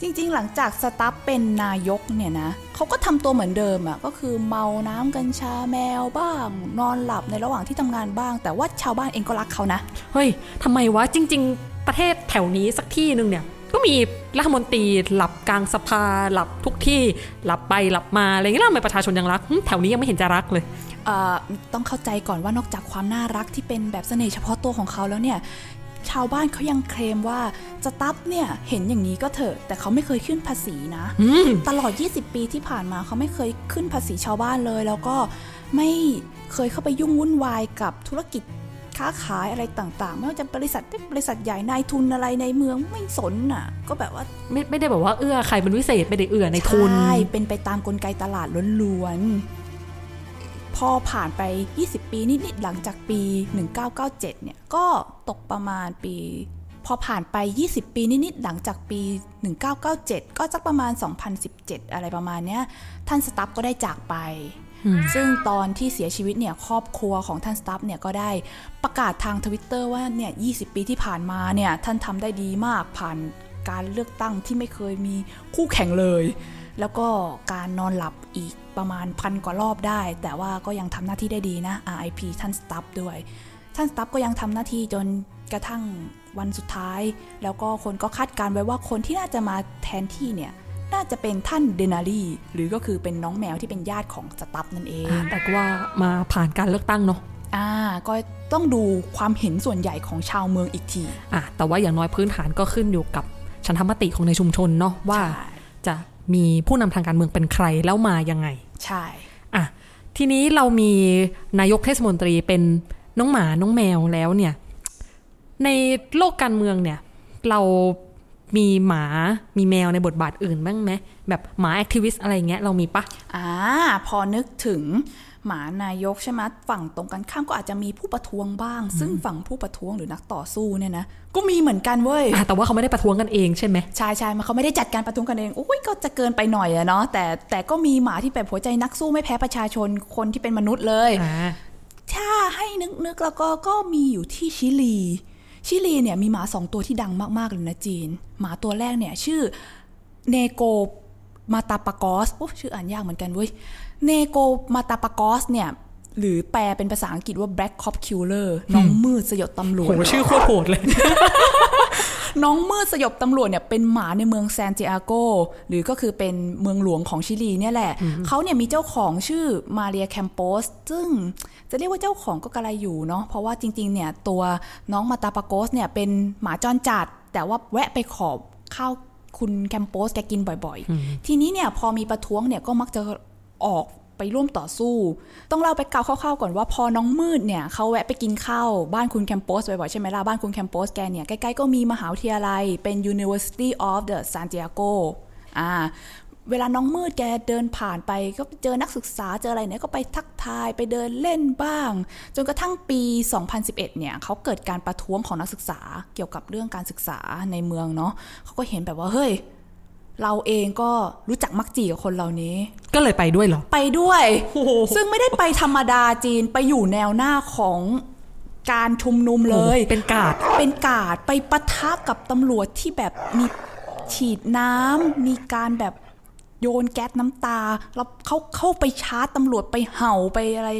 จริง ๆ หลังจากสตัฟเป็นนายกเนี่ยนะเขาก็ทำตัวเหมือนเดิมอะ่ะก็คือเมาน้ำกัญชาแมวบ้าง นอนหลับในระหว่างที่ทำงานบ้าง แต่ว่าชาวบ้านเองก็รักเขานะ เฮ้ยทำไมวะจริง ๆ ประเทศแถวนี้สักที่หนึ่งเนี่ย ก็มีรัฐมนตรีหลับกลางสภาหลับทุกที่หลับไปหลับมาอะไรอย่างเงี้ยแล้วทำไมประชาชนยังรักหึแถวนี้ยังไม่เห็นจะรักเลยเอ่อต้องเข้าใจก่อนว่านอกจากความน่ารักที่เป็นแบบเสน่ห์เฉพาะตัวของเขาแล้วเนี่ยชาวบ้านเขายังเคลมว่าสตัฟเนี่ยเห็นอย่างนี้ก็เถอะแต่เขาไม่เคยขึ้นภาษีนะอืมตลอด 20 ปีที่ผ่านมาเขาไม่เคยขึ้นภาษีชาวบ้านเลย แล้วก็ไม่เคยเข้าไปยุ่งวุ่นวายกับธุรกิจ ค้าขายอะไรต่างๆ ไม่ว่าจะบริษัทเล็กบริษัทใหญ่นายทุนอะไรในเมืองไม่สนน่ะ ก็แบบว่าไม่ไม่ได้แบบว่าเอื้อใครเป็นวิเศษไม่ได้เอื้อในทุนใช่เป็นไปตามกลไกตลาดล้วนๆพอผ่านไป 20 ปีนิดๆหลังจากปี 1997 เนี่ยก็ตกประมาณปีพอผ่านไป 20 ปีนิด ๆ หลังจากปี 1997 ก็สักประมาณ 2017 อะไรประมาณเนี้ย ท่านสตัฟก็ได้จากไป ซึ่งตอนที่เสียชีวิตเนี่ยครอบครัวของท่านสตัฟเนี่ยก็ได้ประกาศทางทวิตเตอร์ว่าเนี่ย 20 ปีที่ผ่านมาเนี่ย ท่านทำได้ดีมากผ่านการเลือกตั้งที่ไม่เคยมีคู่แข่งเลย แล้วก็การนอนหลับอีกประมาณพันกว่ารอบได้ แต่ว่าก็ยังทำหน้าที่ได้ดีนะ RIP ท่านสตัฟด้วย ท่านสตัฟก็ยังทำหน้าที่จนกระทั่งวันสุดท้าย แล้วก็คนก็คาดการณ์ไว้ว่าคนที่น่าจะมาแทนที่เนี่ย น่าจะเป็นท่านเดนารีหรือก็คือเป็นน้องแมวที่เป็นญาติของสตัฟนั่นเองอ่าแต่ก็ว่ามาผ่านการเลือกตั้งเนาะอ่าก็ต้องดูความเห็นส่วนใหญ่ของชาวเมืองอีกทีอะแต่ว่าอย่างน้อยพื้นฐานก็ขึ้นอยู่กับฉันทามติของในชุมชนเนาะว่าใช่จะมีผู้นำทางการเมืองเป็นใครแล้วมายังไง ใช่อะทีนี้เรามีนายกเทศมนตรีเป็นน้องหมาน้องแมวแล้วเนี่ย ในโลกการเมืองเนี่ย เรา มีหมา มีแมวในบทบาทอื่นบ้างไหมแบบหมา activist อะไรเงี้ยเรามีปะอ่าพอนึกถึงหมานายกใช่ไหมฝั่งตรงกันข้ามก็อาจจะมีผู้ประท้วงบ้าง ซึ่งฝั่งผู้ประท้วงหรือนักต่อสู้เนี่ยนะก็มีเหมือนกันเว้ยอะแต่ว่าเขาไม่ได้ประท้วงกันเองใช่ไหมใช่ใช่มันเขาไม่ได้จัดการประท้วงกันเองอุ้ยก็จะเกินไปหน่อยอะเนาะแต่แต่ก็มีหมาที่แบบหัวใจนักสู้ไม่แพ้ประชาชนคนที่เป็นมนุษย์เลยอ่าถ้าให้นึกนึกแล้วก็ก็มีอยู่ที่ชิลี ชิลีเนี่ยมีหมาสองตัวที่ดังมาก ๆ เลยนะจีน หมาตัวแรกเนี่ยชื่อเนโกมาตาปากอสโอ้ชื่ออ่านยากเหมือนกันเว้ยเนโกมาตาปากอสเนี่ยหรือแปลเป็นภาษาอังกฤษว่า Black Cop Killer น้องมืดสยบตำรวโหจชื่อโคตรโหดเลย น้องมืดสยบตำรวจเนี่ยเป็นหมาในเมืองซานติอาโก หรือก็คือเป็นเมืองหลวงของชิลีเนี่ยแหละ เขาเนี่ยมีเจ้าของชื่อมาเรียแคมโปสซึ่งจะเรียกว่าเจ้าของก็กระไรอยู่เนาะเพราะว่าจริงๆเนี่ยตัวน้องมาตาปาโกสเนี่ยเป็นหมาจรจัด แต่ว่าแวะไปขอบข้าวคุณแคมโปสแกกินบ่อยๆ ทีนี้เนี่ยพอมีประท้วงเนี่ยก็มักจะออก ไปร่วมต่อสู้ ต้องเล่าไปกล่าวคร่าวๆก่อนว่าพอน้องมืดเนี่ยเขาแวะไปกินข้าวบ้านคุณแคมโปสบ่อยๆใช่ไหมล่ะบ้านคุณแคมโปสแกเนี่ยใกล้ๆก็มีมหาวิทยาลัยเป็น University of the Santiago อ่าเวลาน้องมืดแกเดินผ่านไป ก็เจอนักศึกษาเจออะไรเนี่ยก็ไปทักทายไปเดินเล่นบ้าง จนกระทั่งปี 2011 เนี่ยเขาเกิดการประท้วงของนักศึกษาเกี่ยวกับเรื่องการศึกษาในเมืองเนาะเขาก็เห็นแบบว่าเฮ้ย เราเองก็รู้จักมักจีกับคนเหล่านี้ ก็เลยไปด้วยเหรอ ไปด้วย ซึ่งไม่ได้ไปธรรมดาจีนไปอยู่แนวหน้าของการชุมนุมเลย เป็นกาด เป็นกาดไปปะทะกับตำรวจที่แบบมีฉีดน้ำมีการแบบโยนแก๊สน้ำตา แล้วเขาเข้าไปชาร์จตำรวจไปเห่าไปอะไร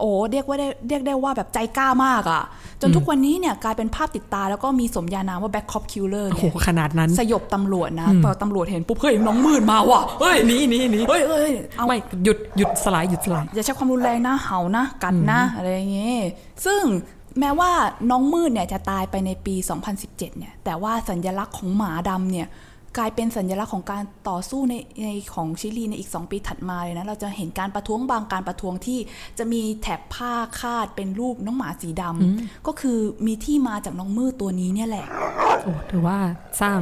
โอ้เรียกว่าได้เรียกได้ว่าแบบใจกล้ามากอะ่ะ จนทุกวันนี้เนี่ยกลายเป็นภาพติดตาแล้วก็มีสมญานามว่า black cop killer โอ้โหเนี่ยขนาดนั้น สยบตำรวจนะพอตำรวจเห็นปุ๊บเฮ้ยน้องมืดมาว่ะเฮ้ยนี่นี่นี่เฮ้ยเฮ้ยเอาไม่หยุดหยุดสลายหยุดสลายอย่าใช้ความรุนแรงนะเห่านะกัดนะ อะไรอย่างเงี้ยซึ่งแม้ว่าน้องมืดเนี่ยจะตายไปในปี 2017 เนี่ย แต่ว่าสัญลักษณ์ของหมาดำเนี่ย กลายเป็นสัญลักษณ์ของการต่อสู้ในในของชิลีในอีก 2 ปีถัดมาเลยนะ เราจะเห็นการประท้วงบางการประท้วงที่จะมีแถบผ้าคาดเป็นรูปน้องหมาสีดำก็คือมีที่มาจากน้องมืดตัวนี้เนี่ยแหละ โอ้ถือว่าสร้าง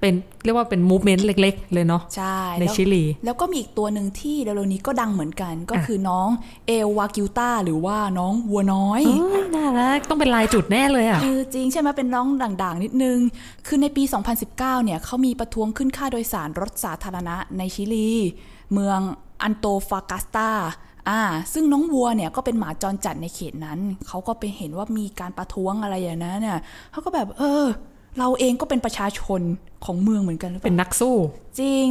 เป็นเรียกว่าเป็นมูฟเมนต์เล็ก ๆ เลยเนาะใช่ในแล้วชิลี แล้วก็มีอีกตัวหนึ่งที่เร็วๆนี้ก็ดังเหมือนกัน ก็อะคือน้องเอลวากิวตาหรือว่าน้องวัวน้อยเอ้ยน่ารักต้องเป็นลายจุดแน่เลยอะเออจริงใช่ไหมเป็นน้องด่างๆ นิดนึง คือในปี 2019 เนี่ยเขามีประท้วงขึ้นค่าโดยสารรถสาธารณะในชิลี เมืองอันโตฟากัสตาอ่าซึ่งน้องวัวเนี่ยก็เป็นหมาจรจัดในเขตนั้น เขาก็ไปเห็นว่ามีการประท้วงอะไรอย่างนั้นเนี่ยเขาก็แบบ เออ เราเองก็เป็นประชาชนของเมืองเหมือนกันหรือเปเป็นล่านักสู้ จริง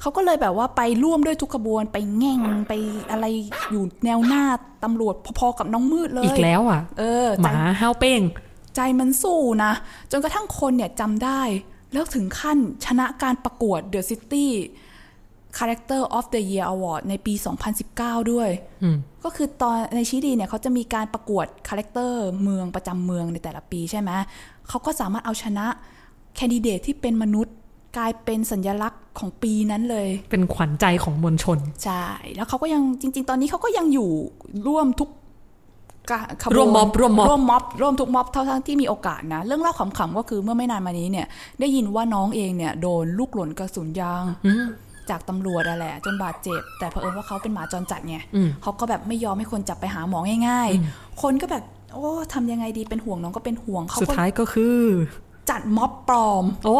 เขาก็เลยแบบว่าไปร่วมด้วยทุกขบวนไปแง่งไปอะไรอยู่แนวหน้าตำรวจพอๆกับน้องมืดเลย อีกแล้วอะ เออหมาห้าวเป้ง ใจมันสู้นะ จนกระทั่งคนเนี่ยจำได้ แล้วถึงขั้นชนะการประกวด The City Character of the Year Award ในปี 2019 ด้วยอืมก็คือตอนในชิลีเนี่ยเขาจะมีการประกวด character เมืองประจำเมืองในแต่ละปีใช่ไหมเขาก็สามารถเอาชนะแคนดิเดตที่เป็นมนุษย์กลายเป็นสัญลักษณ์ของปีนั้นเลย เป็นขวัญใจของมวลชน ใช่ แล้วเขาก็ยังจริง ๆ ตอนนี้เขาก็ยังอยู่ร่วมทุกกะขบวนร่วมม็อบร่วมม็อบร่วมม็อบร่วมทุกม็อบเท่าทั้งที่มีโอกาสนะ เรื่องเล่าขำๆก็คือเมื่อไม่นานมานี้เนี่ย ได้ยินว่าน้องเองเนี่ย โดนลูกหล่นกระสุนยางอืม จากตำรวจอะแหละจนบาดเจ็บ แต่เผอิญว่าเขาเป็นหมาจรจัดไงอืมเขาก็แบบไม่ยอมให้คนจับไปหาหมอง่าย ๆ คนก็แบบ โอ้ทำยังไงดีเป็นห่วงน้องก็เป็นห่วงเขาสุดก็ท้ายก็คือ จัดม็อบปลอม โอ้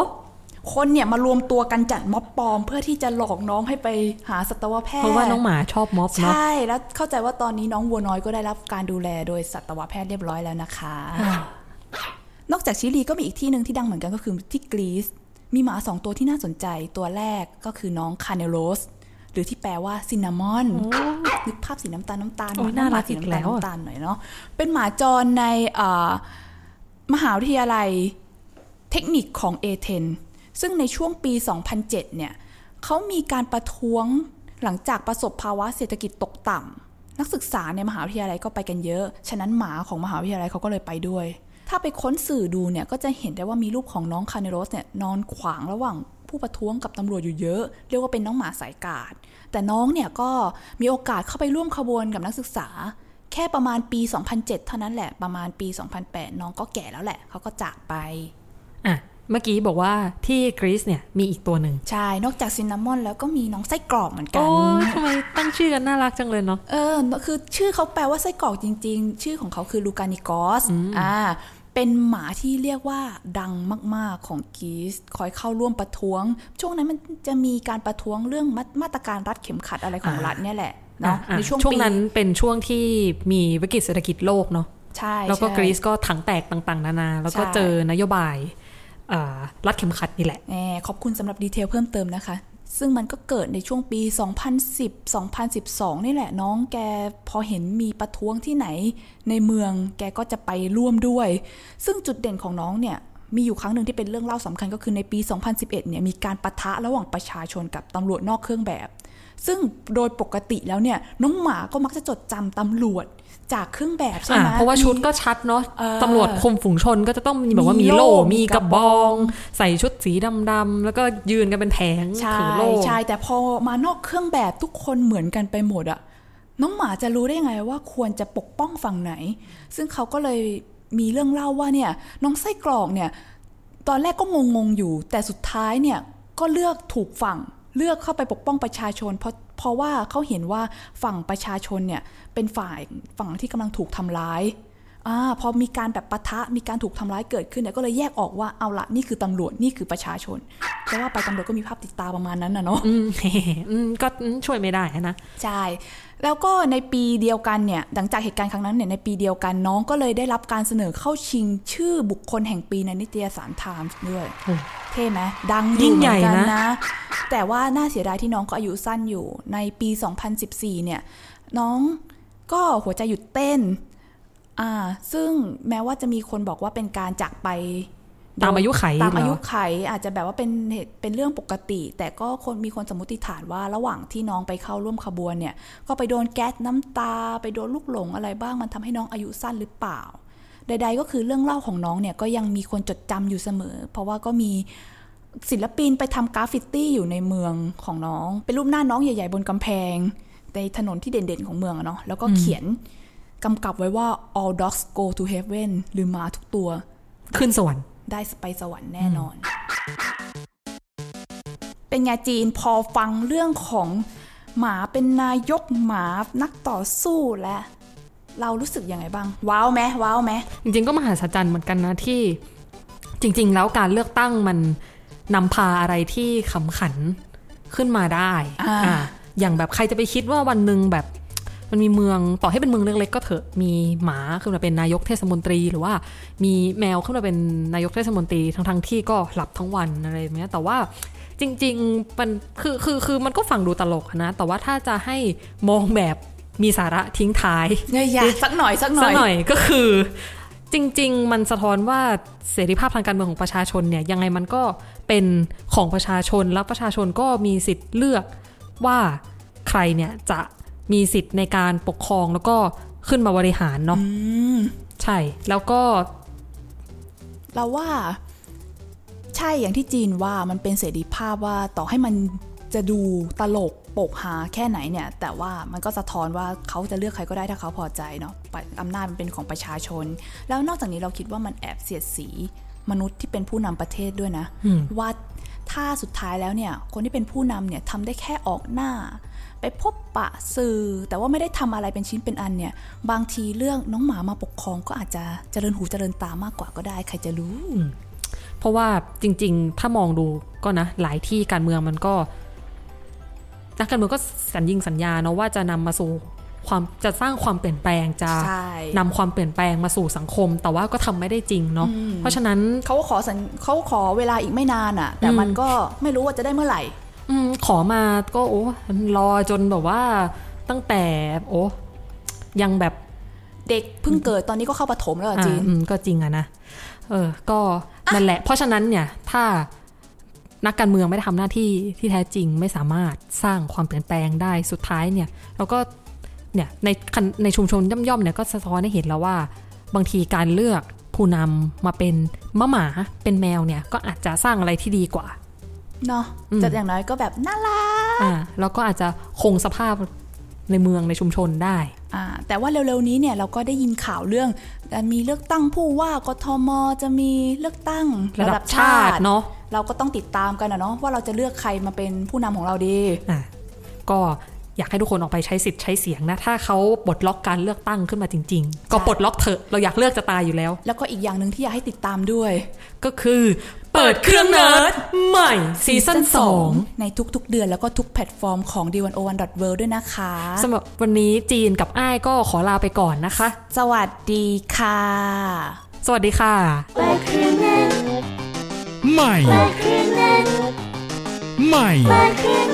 คนเนี่ยมารวมตัวกันจัดม็อบปลอม เพื่อที่จะหลอกน้องให้ไปหาสัตวแพทย์เพราะว่าน้องหมาชอบม็อบใช่เนาะแล้วเข้าใจว่าตอนนี้น้องวัวน้อยก็ได้รับการดูแลโดยสัตวแพทย์เรียบร้อยแล้วนะคะ นอกจากชิลีก็มีอีกที่หนึ่งที่ดังเหมือนกันก็คือที่กรีซ มีหมาสองตัวที่น่าสนใจตัวแรกก็คือน้องคาเนลลอสหรือที่แปลว่า cinnamon นึกภาพสีน้ำตาลน้ำตาลโอ้ยหน่ารักสีน้ำตาลอีกแล้วอะน้ำตาลหน่อยเนาะเป็นหมาจรในเอ่อมหาวิทยาลัยเทคนิคของเอเธนซึ่งในช่วงปี 2007 เนี่ยเขามีการประท้วงหลังจากประสบภาวะเศรษฐกิจตกต่ำนักศึกษาในมหาวิทยาลัยก็ไปกันเยอะ ฉะนั้นหมาของมหาวิทยาลัยเขาก็เลยไปด้วย ถ้าไปค้นสื่อดูเนี่ยก็จะเห็นได้ว่ามีรูปของน้องคาเนโรสเนี่ยนอนขวางระหว่างผู้ประท้วงกับตำรวจอยู่เยอะ เรียกว่าเป็นน้องหมาสายกาด แต่น้องเนี่ยก็มีโอกาสเข้าไปร่วมขบวนกับนักศึกษา แค่ประมาณปี 2007 เท่านั้นแหละประมาณปี 2008 น้องก็แก่แล้วแหละเขาก็จากไปอะเมื่อกี้บอกว่าที่กรีซเนี่ยมีอีกตัวหนึ่งใช่ นอกจากซินนามอนแล้วก็มีน้องไส้กรอกเหมือนกัโอ้นยทำไมตั้งชื่อกันน่ารักจังเลยเนาะเออ คือชื่อเขาแปลว่าไส้กรอกจริง ๆ ชื่อของเขาคือลูกานิกอสอ่า เป็นหมาที่เรียกว่าดังมาก ๆ ของกรีซคอยเข้าร่วมประท้วง ช่วงนั้นมันจะมีการประท้วงเรื่องมามาตรการรัดเข็มขัดอะไรของอ่ารัฐเนี่ยแหละเนาะอะในช่วงช่วงปีนั้นเป็นช่วงที่มีวิกฤตเศรษฐกิจโลกเนาะใช่แล้วก็ใช่กรีซก็ถังแตกต่างๆ นานา แล้วก็ใช่เจอนโยบายอ่ารัดเข็มขัดนี่แหละแหมขอบคุณสำหรับดีเทลเพิ่มเติมนะคะ ซึ่งมันก็เกิดในช่วงปี 2010 2012 นี่แหละน้องแกพอเห็นมีประท้วงที่ไหน ในเมืองแกก็จะไปร่วมด้วย ซึ่งจุดเด่นของน้องเนี่ยมีอยู่ครั้งหนึ่งที่เป็นเรื่องเล่าสำคัญก็คือในปี 2011 เนี่ยมีการปะทะระหว่างประชาชนกับตำรวจนอกเครื่องแบบ ซึ่งโดยปกติแล้วเนี่ยน้องหมาก็มักจะจดจำตำรวจ จากเครื่องแบบใช่ไหมอ่าเพราะว่าชุดก็ชัดเนาะเออตำรวจคุมฝูงชนก็จะต้องมีแบบว่ามีมีโล่โล่มีมีกกระระบบอองงใส่ชุดสีดำๆแล้วก็ยืนกันเป็นแผงใช่ถือโล่ใช่แต่พอมานอกเครื่องแบบทุกคนเหมือนกันไปหมดอะน้องหมาจะรู้ได้ไงว่าควรจะปกป้องฝั่งไหน ซึ่งเขาก็เลยมีเรื่องเล่าว่าเนี่ยน้องไส้กรอกเนี่ยตอนแรกก็งงๆอยู่ แต่สุดท้ายเนี่ยก็เลือกถูกฝั่งเลือกเข้าไปปกป้องประชาชนเพราะ เพราะว่าเขาเห็นว่าฝั่งประชาชนเนี่ยเป็นฝ่ายฝั่งที่กำลังถูกทำร้าย อ่าพอมีการแบบปะทะมีการถูกทำร้ายเกิดขึ้นเนี่ยก็เลยแยกออกว่าเอาละนี่คือตำรวจนี่คือประชาชนแต่ว่าไปตำรวจก็มีภาพติดตาประมาณนั้นนะเนาะอืมอืมก็ช่วยไม่ได้นะใช่แล้วก็ในปีเดียวกันเนี่ยหลังจากเหตุการณ์ครั้งนั้นเนี่ยในปีเดียวกันน้องก็เลยได้รับการเสนอเข้าชิงชื่อบุคคลแห่งปีในนิตยสารไทมส์ด้วยโอ้เท่ไหมดังอยิ่ยู่งเหใหญ่มือนกันนะนะ แต่ว่าน่าเสียดายที่น้องก็อายุสั้นอยู่ในปี 2014 เนี่ย น้องก็หัวใจหยุดเต้น อ่า ซึ่งแม้ว่าจะมีคนบอกว่าเป็นการจากไปตามอายุไขตามเหรอายุไขอาจจะแบบว่าเป็นเหตุเป็นเรื่องปกติ แต่ก็คนมีคนสมมติฐานว่าระหว่างที่น้องไปเข้าร่วมขบวนเนี่ย ก็ไปโดนแก๊สน้ำตา ไปโดนลูกหลงอะไรบ้าง มันทำให้น้องอายุสั้นหรือเปล่า ใด ๆ ก็คือเรื่องเล่าของน้องเนี่ยก็ยังมีคนจดจำอยู่เสมอ เพราะว่าก็มีศิลปินไปทำกราฟฟิตี้อยู่ในเมืองของน้อง เป็นรูปหน้าน้องใหญ่ ๆ บนกำแพงในถนนที่เด่นๆของเมืองอะเนาะแล้วก็เขียน กำกับไว้ว่า all dogs go to heaven หรือหมาทุกตัว ขึ้นสวรรค์ ได้ไปสวรรค์แน่นอน เป็นไงจีนพอฟังเรื่องของหมาเป็นนายกหมานักต่อสู้และเรารู้สึกยังไงบ้าง ว้าวไหมว้าวไหมจริงๆก็มหัศจรรย์เหมือนกันนะที่ จริง ๆ แล้วการเลือกตั้งมันนำพาอะไรที่ขำขันขึ้นมาได้ อ่าอ่าอย่างแบบใครจะไปคิดว่าวันหนึ่งแบบ มันมีเมืองต่อให้เป็นเมืองเล็กๆก็เถอะมีหมาขึ้นมาเป็นนายกเทศมนตรี หรือว่ามีแมวขึ้นมาเป็นนายกเทศมนตรีทั้งๆที่ก็หลับทั้งวันอะไรแบบเนี้ยแต่ว่าจริงๆมันคือคือคือมันก็ฟังดูตลกนะ แต่ว่าถ้าจะให้มองแบบมีสาระทิ้งท้ายเนี่ยอยากสักหน่อยสักหน่สัอกยหน่อยก็คือ จริง ๆ มันสะท้อนว่าเสรีภาพทางการเมืองของประชาชนเนี่ยยังไงมันก็เป็นของประชาชนแล้วประชาชนก็มีสิทธิ์เลือกว่าใครเนี่ยจะ มีสิทธิ์ในการปกครองแล้วก็ขึ้นมาบริหารเนาะใช่ แล้วก็ เราว่าใช่อย่างที่จีนว่ามันเป็นเสรีภาพว่าต่อให้มันจะดูตลกโปกฮาแค่ไหนเนี่ย แต่ว่ามันก็สะท้อนว่าเขาจะเลือกใครก็ได้ถ้าเขาพอใจเนาะปะอำนาจมันเป็นของประชาชน แล้วนอกจากนี้เราคิดว่ามันแอบเสียดสีมนุษย์ที่เป็นผู้นำประเทศด้วยนะว่าถ้าสุดท้ายแล้วเนี่ย คนที่เป็นผู้นำเนี่ยทำได้แค่ออกหน้า ไปพบปะสื่อ แต่ว่าไม่ได้ทำอะไรเป็นชิ้นเป็นอันเนี่ย บางทีเรื่องน้องหมามาปกครองก็อาจจะเจริญหูเจริญตามากกว่าก็ได้ ใครจะรู้ เพราะว่าจริง ๆ ถ้ามองดูก็นะ หลายที่การเมืองมันก็นักการเมืองก็สัญญิงสัญญาเนาะว่าจะนำมาสู่ความจะสร้างความเปลี่ยนแปลงจะใช่นำความเปลี่ยนแปลงมาสู่สังคม แต่ว่าก็ทำไม่ได้จริงเนาะเพราะฉะนั้นเขาขอสัญเขาขอเวลาอีกไม่นานอะ่ะ แต่มันก็ไม่รู้ว่าจะได้เมื่อไหร่ อมขอมาก็โอ้รอจนแบบว่าตั้งแต่ โอ้ยังแบบเด็กเพิ่งเกิดตอนนี้ก็เข้าปฐมแล้วอะอ่าจีนอืมก็จริงอะนะเออ ก็นั่นแหละ เพราะฉะนั้นเนี่ย ถ้านักการเมืองไม่ได้ทำหน้าที่ที่แท้จริงไม่สามารถสร้างความเปลี่ยนแปลงได้สุดท้ายเนี่ยเราก็เนี่ยในคันในชุมชนย่อมๆเนี่ยก็สะท้อนให้เห็นแล้วว่า บางทีการเลือกผู้นำมาเป็นมะหมาเป็นแมวเนี่ย ก็อาจจะสร้างอะไรที่ดีกว่า เนาะอืมจะอย่างน้อยก็แบบน่ารักอ่าแล้วก็อาจจะคงสภาพในเมืองในชุมชนได้อ่าแต่ว่าเร็วๆนี้เนี่ยเราก็ได้ยินข่าวเรื่องการมีเลือกตั้งผู้ว่ากทมจะมีเลือกตั้งระดับชาติเนาะเราก็ต้องติดตามกันนะเนาะว่าเราจะเลือกใครมาเป็นผู้นำของเราดีอะก็อยากให้ทุกคนออกไปใช้สิทธิ์ใช้เสียงนะ ถ้าเขาปลดล็อกการเลือกตั้งขึ้นมาจริง ๆ ก็ปลดล็อกเถอะเราอยากเลือกจะตายอยู่แล้ว แล้วก็อีกอย่างหนึ่งที่อยากให้ติดตามด้วย ก็คือเปิดเครื่องเนิร์ดใหม่ season 2ในทุกๆเดือนแล้วก็ทุกแพลตฟอร์มของ the101.world ด้วยนะคะสำหรับวันนี้จีนกับอ้ายก็ขอลาไปก่อนนะคะ สวัสดีค่ะ สวัสดีค่ะใหม่ใหม่ Back in